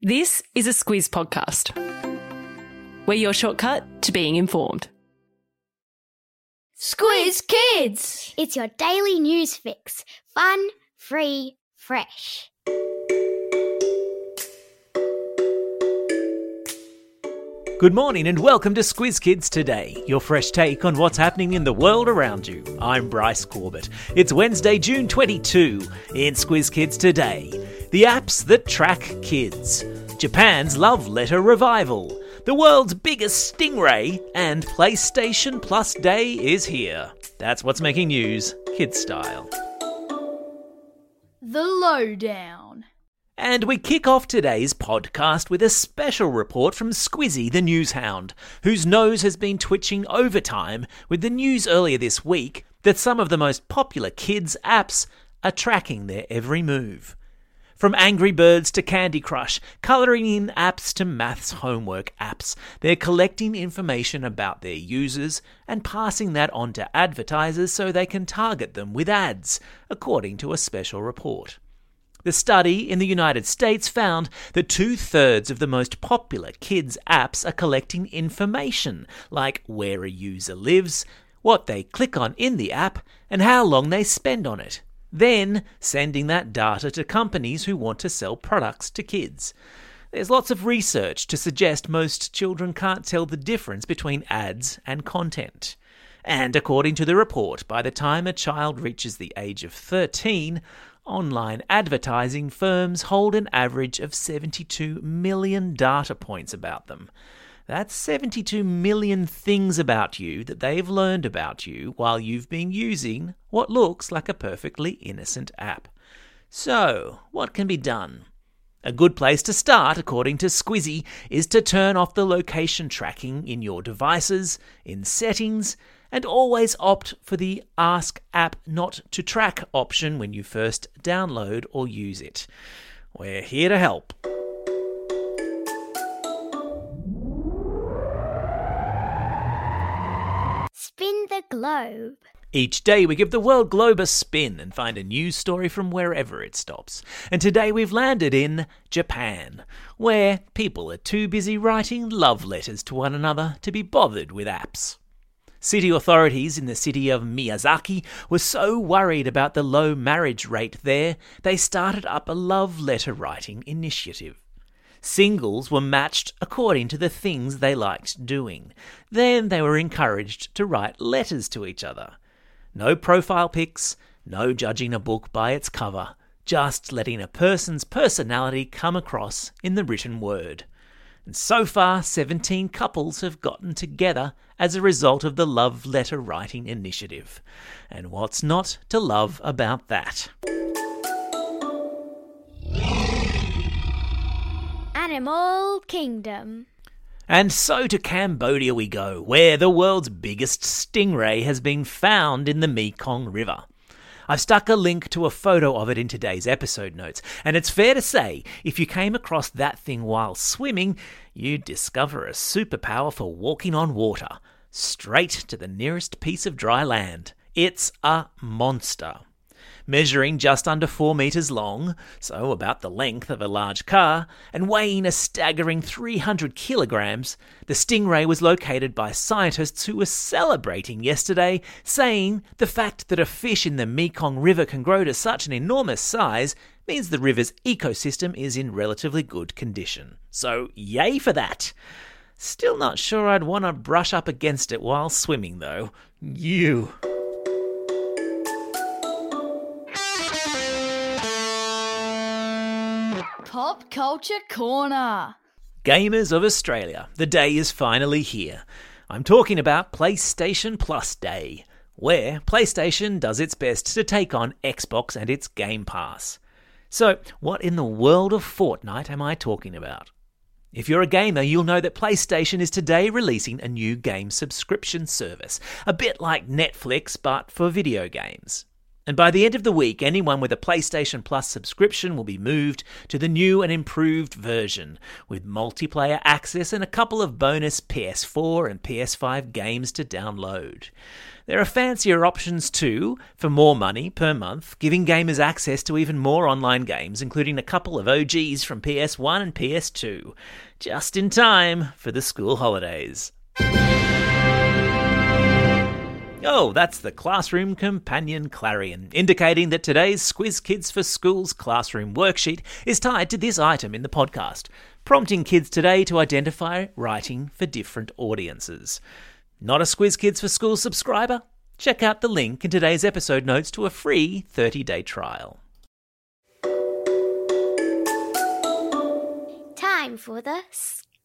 This is a Squiz podcast. We're your shortcut to being informed. Squiz Kids! It's your daily news fix. Fun, free, fresh. Good morning and welcome to Squiz Kids Today, your fresh take on what's happening in the world around you. I'm Bryce Corbett. It's Wednesday, June 22. In Squiz Kids Today, the apps that track kids, Japan's love letter revival, the world's biggest stingray, and PlayStation Plus Day is here. That's what's making news, kid style. The Lowdown. And we kick off today's podcast with a special report from Squizzy the Newshound, whose nose has been twitching overtime with the news earlier this week that some of the most popular kids' apps are tracking their every move. From Angry Birds to Candy Crush, colouring in apps to maths homework apps, they're collecting information about their users and passing that on to advertisers so they can target them with ads, according to a special report. The study in the United States found that two thirds of the most popular kids' apps are collecting information, like where a user lives, what they click on in the app, and how long they spend on it. Then sending that data to companies who want to sell products to kids. There's lots of research to suggest most children can't tell the difference between ads and content. And according to the report, by the time a child reaches the age of 13, online advertising firms hold an average of 72 million data points about them. That's 72 million things about you that they've learned about you while you've been using what looks like a perfectly innocent app. So, what can be done? A good place to start, according to Squizzy, is to turn off the location tracking in your devices, in settings, and always opt for the Ask App Not to Track option when you first download or use it. We're here to help. Globe. Each day we give the world globe a spin and find a news story from wherever it stops. And today we've landed in Japan, where people are too busy writing love letters to one another to be bothered with apps. City authorities in the city of Miyazaki were so worried about the low marriage rate there, they started up a love letter writing initiative. Singles were matched according to the things they liked doing. Then they were encouraged to write letters to each other. No profile pics, no judging a book by its cover, just letting a person's personality come across in the written word. And so far, 17 couples have gotten together as a result of the love letter writing initiative. And what's not to love about that? Animal Kingdom. And so to Cambodia we go, where the world's biggest stingray has been found in the Mekong River. I've stuck a link to a photo of it in today's episode notes, and it's fair to say if you came across that thing while swimming, you'd discover a superpower for walking on water, straight to the nearest piece of dry land. It's a monster measuring just under 4 metres long, so about the length of a large car, and weighing a staggering 300 kilograms, the stingray was located by scientists who were celebrating yesterday, saying the fact that a fish in the Mekong River can grow to such an enormous size means the river's ecosystem is in relatively good condition. So, yay for that! Still not sure I'd want to brush up against it while swimming, though. You. Pop Culture Corner. Gamers of Australia, the day is finally here. I'm talking about PlayStation Plus Day, where PlayStation does its best to take on Xbox and its Game Pass. So, what in the world of Fortnite am I talking about? If you're a gamer, you'll know that PlayStation is today releasing a new game subscription service, a bit like Netflix but for video games. And by the end of the week, anyone with a PlayStation Plus subscription will be moved to the new and improved version, with multiplayer access and a couple of bonus PS4 and PS5 games to download. There are fancier options too, for more money per month, giving gamers access to even more online games, including a couple of OGs from PS1 and PS2, just in time for the school holidays. Oh, that's the Classroom Companion Clarion, indicating that today's Squiz Kids for Schools classroom worksheet is tied to this item in the podcast, prompting kids today to identify writing for different audiences. Not a Squiz Kids for Schools subscriber? Check out the link in today's episode notes to a free 30 day trial. Time for the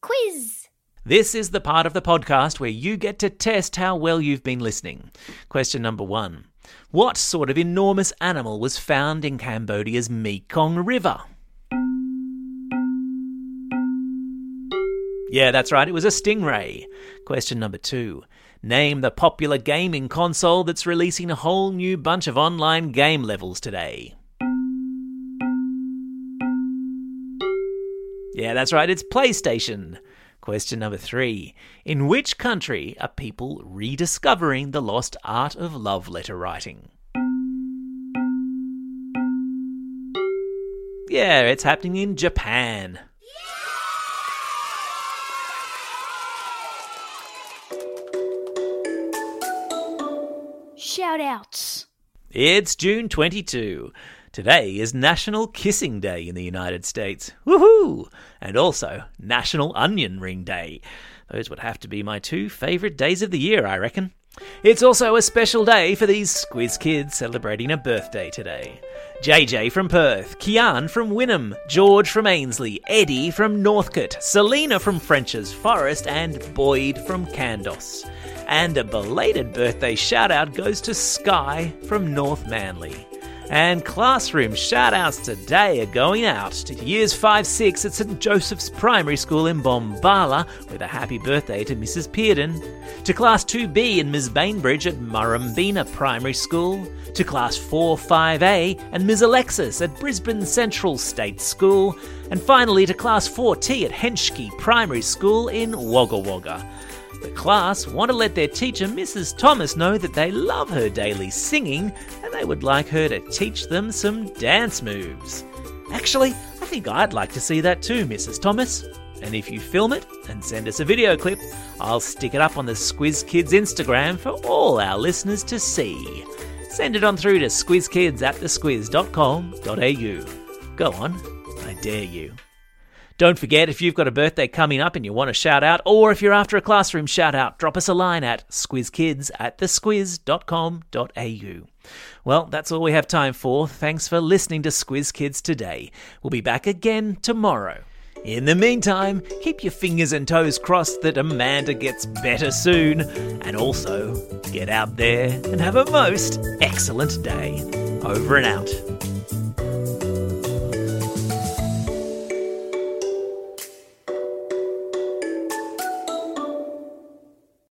quiz. This is the part of the podcast where you get to test how well you've been listening. Question number one What sort of enormous animal was found in Cambodia's Mekong River? Yeah, that's right, it was a stingray. Question number two Name the popular gaming console that's releasing a whole new bunch of online game levels today. Yeah, that's right, it's PlayStation. Question number three In which country are people rediscovering the lost art of love letter writing? Yeah, it's happening in Japan. Shout outs. It's June 22. Today is National Kissing Day in the United States. Woohoo! And also National Onion Ring Day. Those would have to be my two favourite days of the year, I reckon. It's also a special day for these Squiz kids celebrating a birthday today. JJ from Perth, Kian from Wynnum, George from Ainslie, Eddie from Northcote, Selena from French's Forest, and Boyd from Kandos. And a belated birthday shout out goes to Sky from North Manly. And classroom shout outs today are going out to years 5 6 at St Joseph's Primary School in Bombala with a happy birthday to Mrs. Pearden, to Class 2B and Ms. Bainbridge at Murrumbeena Primary School, to Class 4 5A and Ms. Alexis at Brisbane Central State School, and finally to Class 4T at Henschke Primary School in Wagga Wagga. The class want to let their teacher, Mrs. Thomas, know that they love her daily singing and they would like her to teach them some dance moves. Actually, I think I'd like to see that too, Mrs. Thomas. And if you film it and send us a video clip, I'll stick it up on the Squiz Kids Instagram for all our listeners to see. Send it on through to squizkids at thesquiz.com.au. Go on, I dare you. Don't forget, if you've got a birthday coming up and you want a shout out, or if you're after a classroom shout out, drop us a line at squizkids at thesquiz.com.au. Well, that's all we have time for. Thanks for listening to Squiz Kids today. We'll be back again tomorrow. In the meantime, keep your fingers and toes crossed that Amanda gets better soon. And also, get out there and have a most excellent day. Over and out.